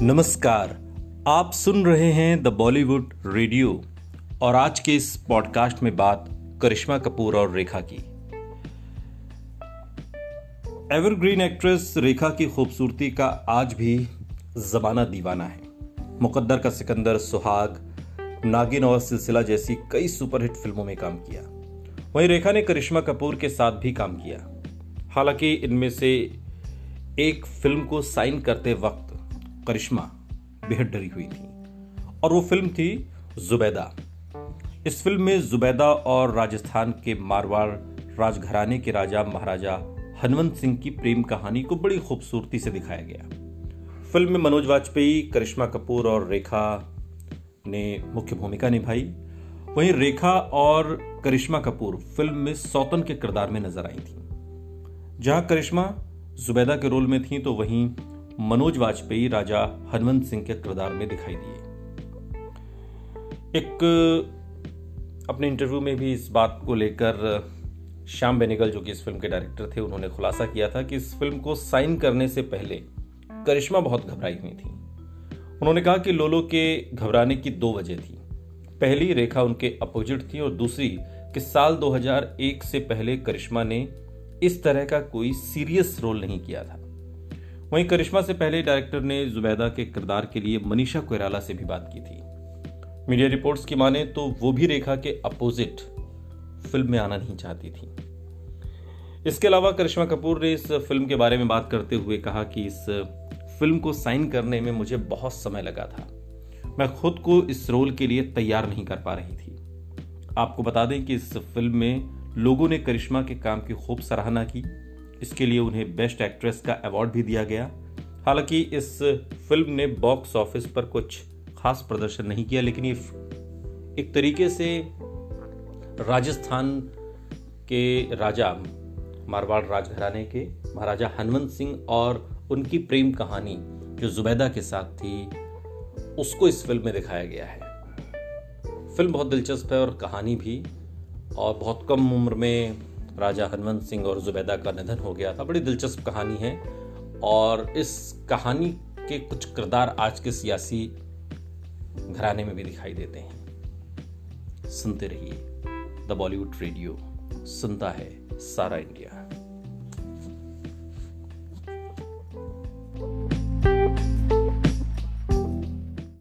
नमस्कार, आप सुन रहे हैं द बॉलीवुड रेडियो और आज के इस पॉडकास्ट में बात करिश्मा कपूर और रेखा की। एवरग्रीन एक्ट्रेस रेखा की खूबसूरती का आज भी जमाना दीवाना है। मुकद्दर का सिकंदर सुहाग, नागिन और सिलसिला जैसी कई सुपरहिट फ़िल्मों में काम किया। वहीं रेखा ने करिश्मा कपूर के साथ भी काम किया। हालाँकि इनमें से एक फ़िल्म को साइन करते वक्त करिश्मा बेहद डरी हुई थी। और वो फ़िल्म थी जुबैदा। इस फ़िल्म में जुबैदा और राजस्थान के मारवाड़ राजघराने के राजा महाराजा हनुमंत सिंह की प्रेम कहानी को बड़ी खूबसूरती से दिखाया गया। फ़िल्म में मनोज वाजपेयी, करिश्मा कपूर और रेखा ने मुख्य भूमिका निभाई। वहीं रेखा और करिश्मा कपूर फ़िल्म में सौतन के किरदार में नज़र आई थी। जहाँ करिश्मा जुबैदा के रोल में थी तो वहीं मनोज वाजपेयी राजा हनुमंत सिंह के किरदार में दिखाई दिए। एक, अपने इंटरव्यू में भी इस बात को लेकर, श्याम बेनेगल जो कि इस फ़िल्म के डायरेक्टर थे, उन्होंने खुलासा किया था कि इस फ़िल्म को साइन करने से पहले करिश्मा बहुत घबराई हुई थी। उन्होंने कहा कि लोलो के घबराने की दो वजह थी। पहली, रेखा उनके अपोजिट थी और दूसरी कि साल 2001 से पहले करिश्मा ने इस तरह का कोई सीरियस रोल नहीं किया था। वहीं करिश्मा से पहले डायरेक्टर ने जुबैदा के किरदार के लिए मनीषा कोयराला से भी बात की थी। मीडिया रिपोर्ट्स की माने तो वो भी रेखा के अपोजिट फ़िल्म में आना नहीं चाहती थी। इसके अलावा करिश्मा कपूर ने इस फ़िल्म के बारे में बात करते हुए कहा कि इस फ़िल्म को साइन करने में मुझे बहुत समय लगा था। मैं खुद को इस रोल के लिए तैयार नहीं कर पा रही थी। आपको बता दें कि इस फ़िल्म में लोगों ने करिश्मा के काम की खूब सराहना की। इसके लिए उन्हें बेस्ट एक्ट्रेस का अवार्ड भी दिया गया। हालाँकि इस फ़िल्म ने बॉक्स ऑफ़िस पर कुछ खास प्रदर्शन नहीं किया, लेकिन ये एक तरीके से राजस्थान के राजा, मारवाड़ राजघराने के महाराजा हनुमंत सिंह और उनकी प्रेम कहानी जो जुबैदा के साथ थी, उसको इस फ़िल्म में दिखाया गया है। फ़िल्म बहुत दिलचस्प है और कहानी भी, और बहुत कम उम्र में राजा हनुमंत सिंह और जुबैदा का निधन हो गया था। बड़ी दिलचस्प कहानी है और इस कहानी के कुछ किरदार आज के सियासी घराने में भी दिखाई देते हैं। सुनते रहिए। द बॉलीवुड रेडियो, सुनता है सारा इंडिया।